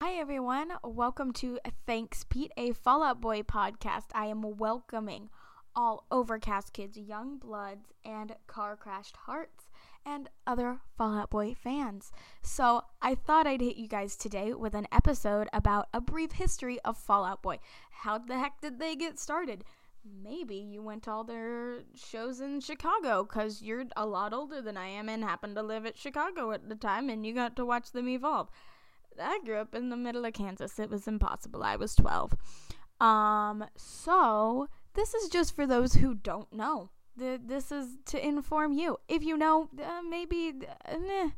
Hi, everyone. Welcome to Thanks Pete, a Fall Out Boy podcast. I am welcoming all Overcast kids, young bloods, and car crashed hearts, and other Fall Out Boy fans. So, I thought I'd hit you guys today with an episode about a brief history of Fall Out Boy. How the heck did they get started? Maybe you went to all their shows in Chicago because you're a lot older than I am and happened to live at Chicago at the time and you got to watch them evolve. I grew up in the middle of Kansas. It was impossible. I was 12. Um, so this is just for those who don't know. This is to inform you. If you know, uh, maybe uh,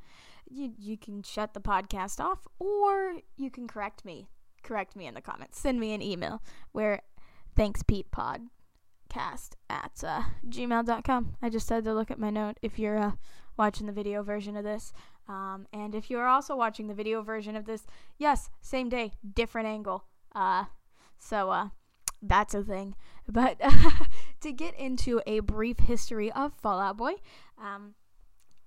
you you can shut the podcast off, or you can correct me. Correct me in the comments. Send me an email where thanks Pete podcast at uh, gmail.com. I just had to look at my note if you're uh, watching the video version of this. Um, and if you're also watching the video version of this, yes, same day, different angle. Uh, so uh, that's a thing. But to get into a brief history of Fall Out Boy, um,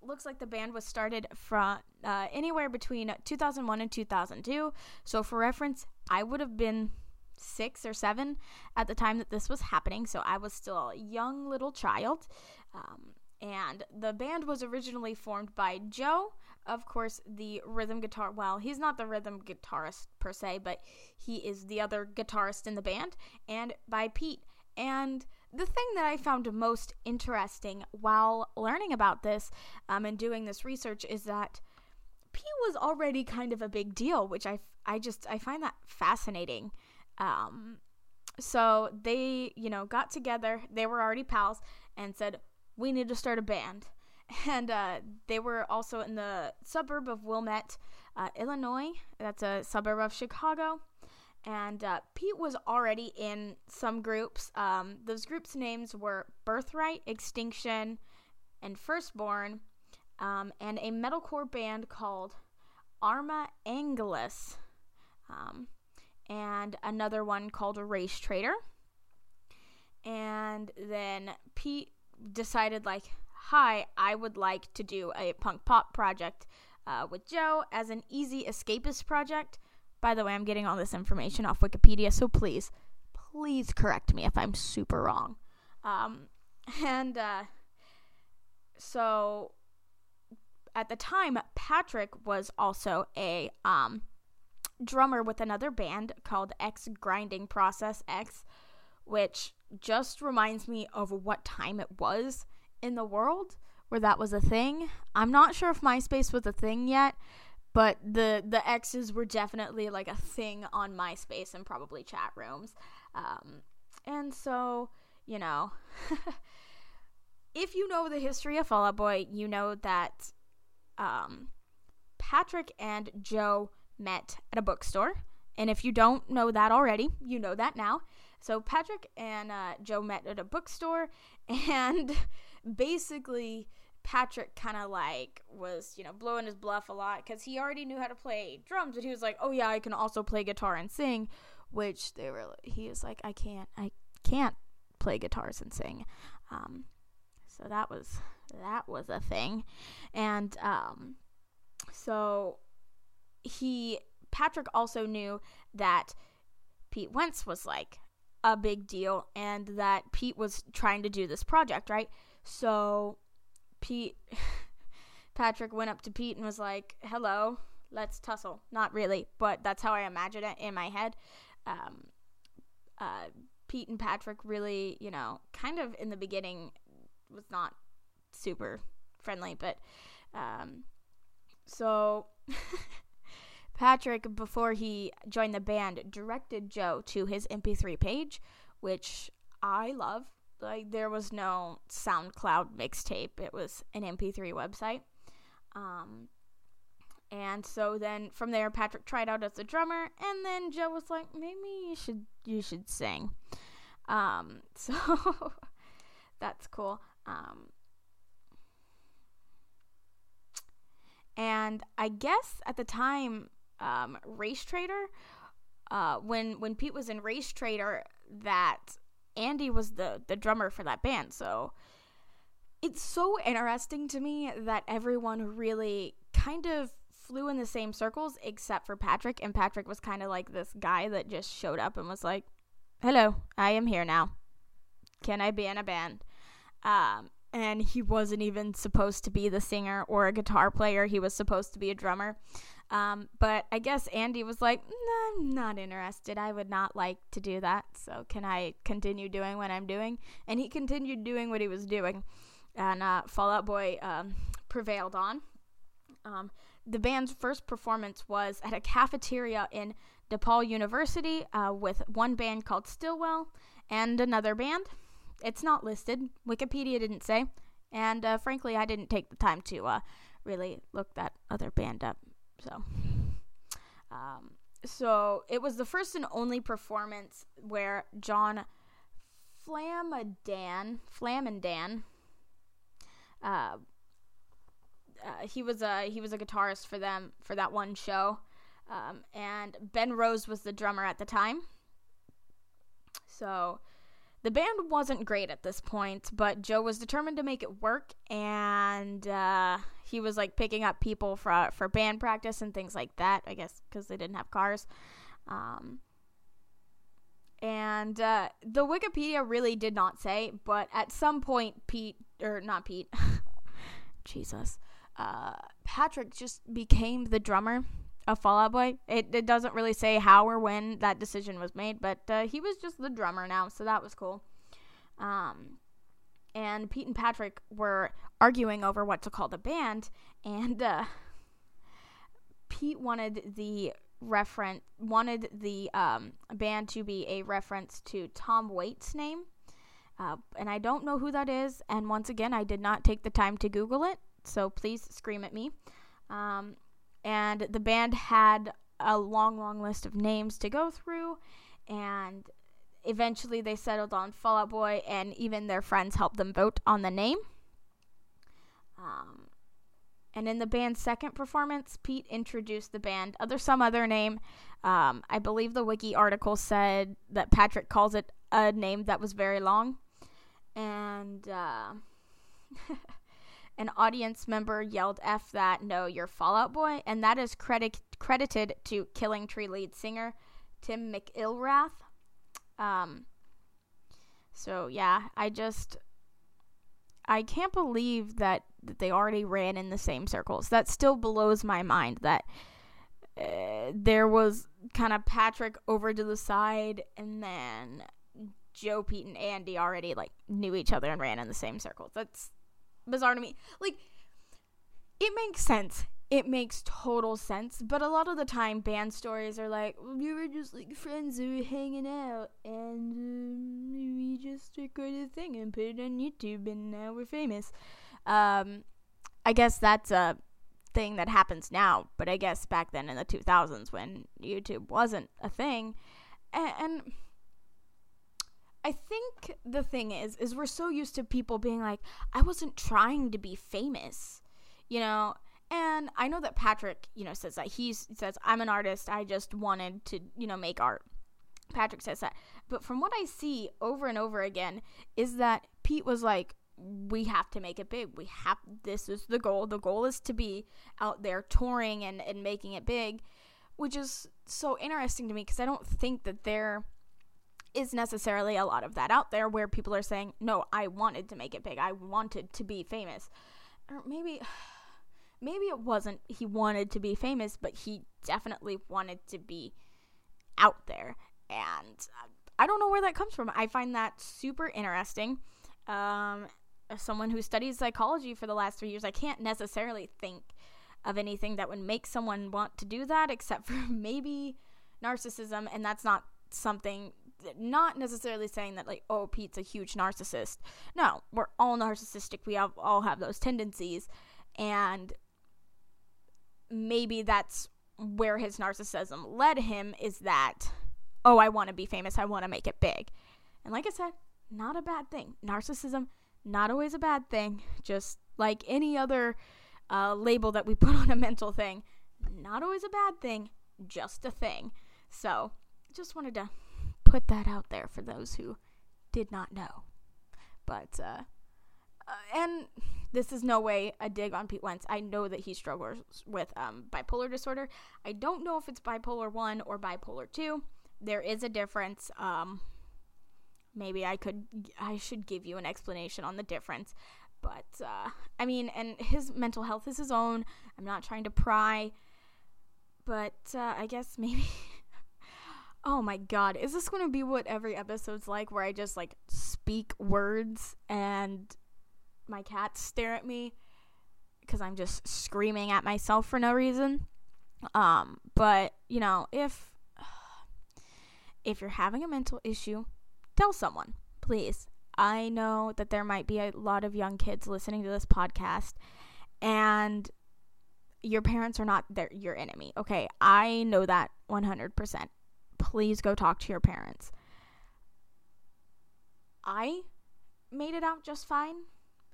looks like the band was started from uh, anywhere between 2001 and 2002. So for reference, I would have been six or seven at the time that this was happening. So I was still a young little child. Um, and the band was originally formed by Joe, of course, the rhythm guitar. Well, he's not the rhythm guitarist per se, but he is the other guitarist in the band, and by Pete. And the thing that I found most interesting while learning about this um, and doing this research is that Pete was already kind of a big deal, which I, I just I find that fascinating. Um, so they, you know, got together. They were already pals and said, "We need to start a band." And uh, they were also in the suburb of Wilmette, uh, Illinois. That's a suburb of Chicago. And uh, Pete was already in some groups. Um, those groups' names were Birthright, Extinction, and Firstborn, um, and a metalcore band called Arma Angelus, um, and another one called Race Traitor. And then Pete decided, like, hi, I would like to do a punk pop project uh, with Joe as an easy escapist project. By the way, I'm getting all this information off Wikipedia, so please, please correct me if I'm super wrong. Um, and uh, so at the time, Patrick was also a um, drummer with another band called X Grinding Process X, which just reminds me of what time it was in the world where that was a thing. I'm not sure if MySpace was a thing yet, but the the X's were definitely like a thing on MySpace and probably chat rooms. Um, and so, you know, if you know the history of Fall Out Boy, you know that um, Patrick and Joe met at a bookstore. And if you don't know that already, you know that now. So Patrick and uh, Joe met at a bookstore, and basically Patrick kind of like was, you know, blowing his bluff a lot because he already knew how to play drums, but he was like, "Oh yeah, I can also play guitar and sing," which they were. He was like, "I can't, I can't play guitars and sing," um, so that was that was a thing, and um, so he Patrick also knew that Pete Wentz was like a big deal and that Pete was trying to do this project, right? So Pete, Patrick went up to Pete and was like, hello, let's tussle. Not really, but that's how I imagine it in my head. Um, uh, Pete and Patrick really, you know, kind of in the beginning was not super friendly, but um, so Patrick, before he joined the band, directed Joe to his MP3 page, which I love. Like there was no SoundCloud mixtape; it was an MP3 website. Um, and so then from there, Patrick tried out as a drummer, and then Joe was like, "Maybe you should you should sing." Um, so that's cool. Um, and I guess at the time, um, Race Traitor, uh, when when Pete was in Race Traitor, that Andy was the the drummer for that band. So it's so interesting to me that everyone really kind of flew in the same circles except for Patrick, and Patrick was kind of like this guy that just showed up and was like, "Hello, I am here now. Can I be in a band?" Um, and he wasn't even supposed to be the singer or a guitar player. He was supposed to be a drummer. Um, but I guess Andy was like, nah, I'm not interested. I would not like to do that. So can I continue doing what I'm doing? And he continued doing what he was doing. And uh, Fall Out Boy um, prevailed on. Um, the band's first performance was at a cafeteria in DePaul University uh, with one band called Stillwell and another band. It's not listed. Wikipedia didn't say. And uh, frankly, I didn't take the time to uh, really look that other band up. So, um, so it was the first and only performance where John Flamadan, Flamandan, uh, uh, he was a he was a guitarist for them for that one show, um, and Ben Rose was the drummer at the time. So the band wasn't great at this point, but Joe was determined to make it work, and uh, he was like picking up people for for band practice and things like that. I guess because they didn't have cars. Um, and uh, the Wikipedia really did not say, but at some point, Pete or not Pete, Jesus, uh, Patrick just became the drummer of Fall Out Boy. It, it doesn't really say how or when that decision was made, but uh, he was just the drummer now, so that was cool. Um, and Pete and Patrick were arguing over what to call the band, and uh, Pete wanted the reference wanted the um, band to be a reference to Tom Waits' name. Uh, and I don't know who that is. And once again, I did not take the time to Google it, so please scream at me. Um, and the band had a long, long list of names to go through, and eventually they settled on Fall Out Boy, and even their friends helped them vote on the name. Um, and in the band's second performance, Pete introduced the band under some other name. Um, I believe the wiki article said that Patrick calls it a name that was very long. And uh, an audience member yelled F that, no, you're Fall Out Boy. And that is credit- credited to Killing Tree lead singer Tim McIlrath. Um, so, yeah, I just. I can't believe that, that they already ran in the same circles. That still blows my mind that uh, there was kind of Patrick over to the side and then Joe, Pete, and Andy already like knew each other and ran in the same circles. That's bizarre to me. Like, it makes sense. It makes total sense. But a lot of the time, band stories are like, we were just like friends who were hanging out, and um, we just recorded a thing and put it on YouTube, and now we're famous. Um, I guess that's a thing that happens now, but I guess back then in the 2000s when YouTube wasn't a thing, and, and I think the thing is, is we're so used to people being like, I wasn't trying to be famous, you know. And I know that Patrick, you know, says that he says I'm an artist. I just wanted to, you know, make art. Patrick says that. But from what I see over and over again is that Pete was like, we have to make it big. We have this is the goal. The goal is to be out there touring and, and making it big, which is so interesting to me because I don't think that they're necessarily a lot of that out there where people are saying, "No, I wanted to make it big. I wanted to be famous." Or maybe maybe it wasn't he wanted to be famous, but he definitely wanted to be out there. And I don't know where that comes from. I find that super interesting. Um, as someone who studies psychology for the last 3 years, I can't necessarily think of anything that would make someone want to do that except for maybe narcissism and that's not something not necessarily saying that like oh Pete's a huge narcissist. No, we're all narcissistic. We have all have those tendencies and maybe that's where his narcissism led him is that oh, I want to be famous. I want to make it big. And like I said, not a bad thing. Narcissism not always a bad thing. Just like any other uh, label that we put on a mental thing, not always a bad thing, just a thing. So, just wanted to put that out there for those who did not know. But, uh, uh, and this is no way a dig on Pete Wentz. I know that he struggles with um, bipolar disorder. I don't know if it's bipolar 1 or bipolar 2. There is a difference. Um, maybe I could, I should give you an explanation on the difference. But, uh, I mean, and his mental health is his own. I'm not trying to pry. But uh, I guess maybe. oh my god. Is this going to be what every episode's like where I just like speak words and my cats stare at me because I'm just screaming at myself for no reason. Um, but you know, if if you're having a mental issue, tell someone, please. I know that there might be a lot of young kids listening to this podcast and your parents are not their your enemy. Okay, I know that 100%. Please go talk to your parents. I made it out just fine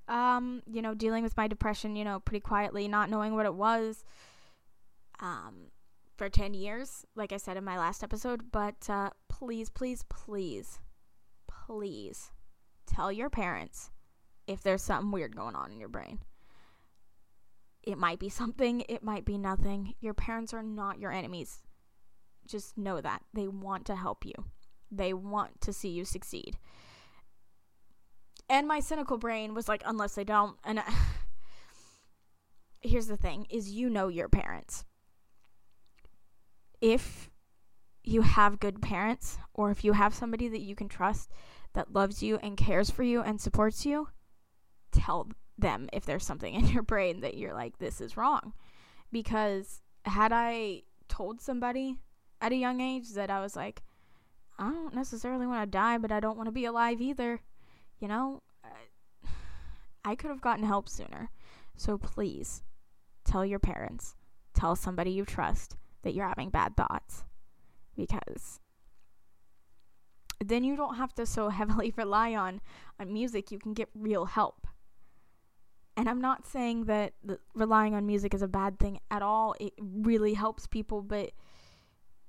um, you know, dealing with my depression, you know, pretty quietly, not knowing what it was, um, for 10 years, like I said in my last episode. But uh, please, please, please, please tell your parents if there's something weird going on in your brain. It might be something, it might be nothing. Your parents are not your enemies. Just know that. They want to help you, they want to see you succeed and my cynical brain was like unless they don't and here's the thing is you know your parents. If you have good parents or if you have somebody that you can trust that loves you and cares for you and supports you tell them if there's something in your brain that you're like this is wrong. Because had i told somebody at a young age that i was like i don't necessarily want to die but i don't want to be alive either you know, I could have gotten help sooner. So please tell your parents, tell somebody you trust that you're having bad thoughts. Because then you don't have to so heavily rely on on music. You can get real help. And i'm not saying that relying on music is a bad thing at all. It really helps people but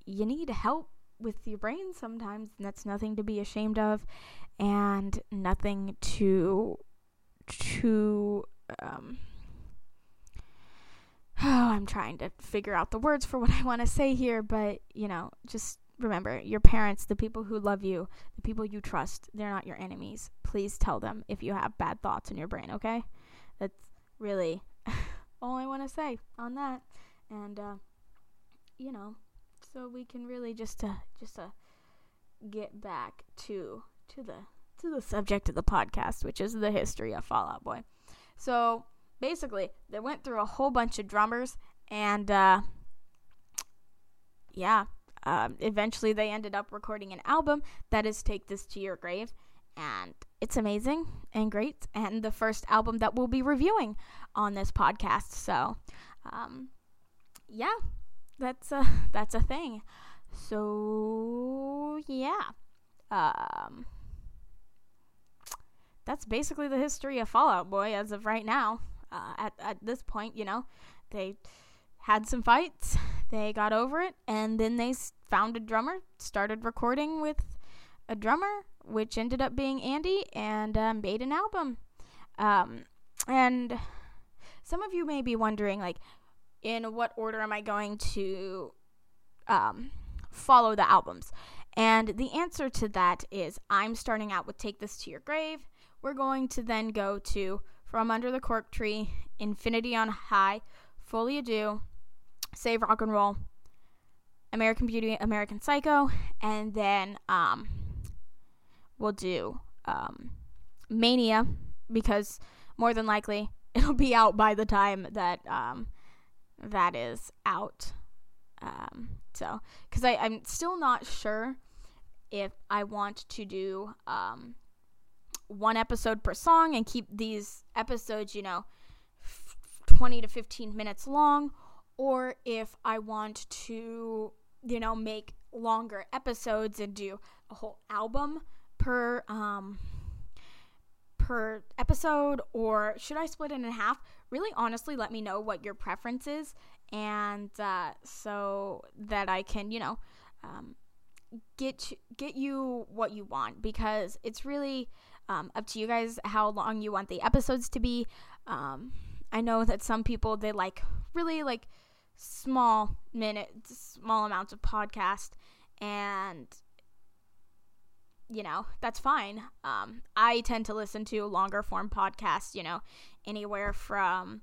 you need help with your brain sometimes and that's nothing to be ashamed of and nothing to to um oh, I'm trying to figure out the words for what I want to say here, but you know, just remember your parents, the people who love you, the people you trust, they're not your enemies. Please tell them if you have bad thoughts in your brain, okay? That's really all I want to say on that. And uh you know, so we can really just uh just uh get back to to the to the subject of the podcast, which is the history of Fall Out Boy. So basically, they went through a whole bunch of drummers, and uh, yeah, um, eventually they ended up recording an album that is "Take This to Your Grave," and it's amazing and great, and the first album that we'll be reviewing on this podcast. So, um, yeah, that's a that's a thing. So yeah. Um, that's basically the history of Fall Out Boy as of right now. Uh, at at this point, you know, they had some fights, they got over it, and then they found a drummer, started recording with a drummer, which ended up being Andy, and uh, made an album. Um, and some of you may be wondering, like, in what order am I going to um, follow the albums? And the answer to that is I'm starting out with Take This to Your Grave. We're going to then go to From Under the Cork Tree, Infinity on High, à Deux, Save Rock and Roll, American Beauty, American Psycho, and then um, we'll do um, Mania because more than likely it'll be out by the time that um, that is out. Um, so, because I'm still not sure if I want to do um, one episode per song and keep these episodes, you know, f- 20 to 15 minutes long, or if I want to, you know, make longer episodes and do a whole album per um per episode or should I split it in half? Really honestly let me know what your preference is and uh, so that I can, you know, um, get get you what you want because it's really um, up to you guys how long you want the episodes to be. Um, I know that some people they like really like small minutes, small amounts of podcast, and you know that's fine. Um, I tend to listen to longer form podcasts. You know, anywhere from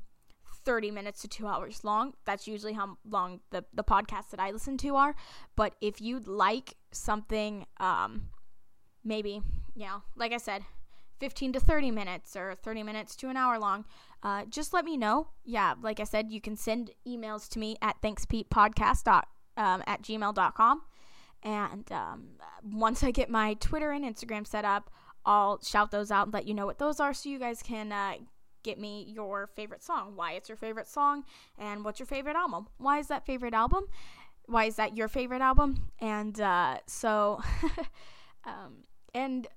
30 minutes to two hours long. That's usually how long the, the podcasts that I listen to are. But if you'd like something, um, maybe, you know, like I said, 15 to 30 minutes or 30 minutes to an hour long, uh, just let me know. Yeah, like I said, you can send emails to me at thankspetepodcast um, at gmail.com. And um, once I get my Twitter and Instagram set up, I'll shout those out and let you know what those are so you guys can uh, get me your favorite song, why it's your favorite song, and what's your favorite album. Why is that favorite album? Why is that your favorite album? And uh, so, um, and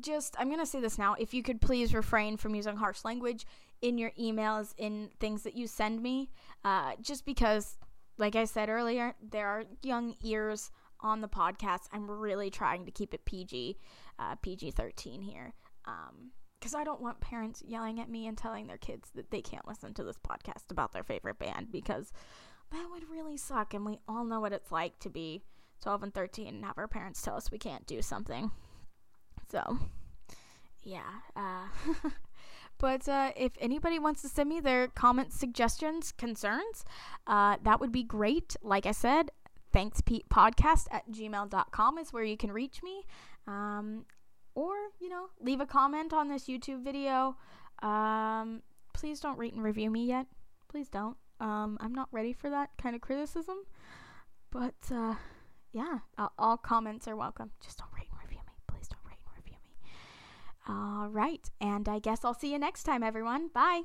just, I'm going to say this now. If you could please refrain from using harsh language in your emails, in things that you send me, uh, just because, like I said earlier, there are young ears on the podcast. I'm really trying to keep it PG, uh, PG 13 here. Um, because I don't want parents yelling at me and telling their kids that they can't listen to this podcast about their favorite band because that would really suck. And we all know what it's like to be 12 and 13 and have our parents tell us we can't do something. So, yeah. Uh, but uh, if anybody wants to send me their comments, suggestions, concerns, uh, that would be great. Like I said, thanks Pete podcast at gmail.com is where you can reach me. Um, or you know leave a comment on this youtube video. Um, please don't rate and review me yet. Please don't. Um, i'm not ready for that kind of criticism. But uh, yeah all, all comments are welcome. Just don't rate and review me. Please don't rate and review me. All right. And i guess i'll see you next time everyone. Bye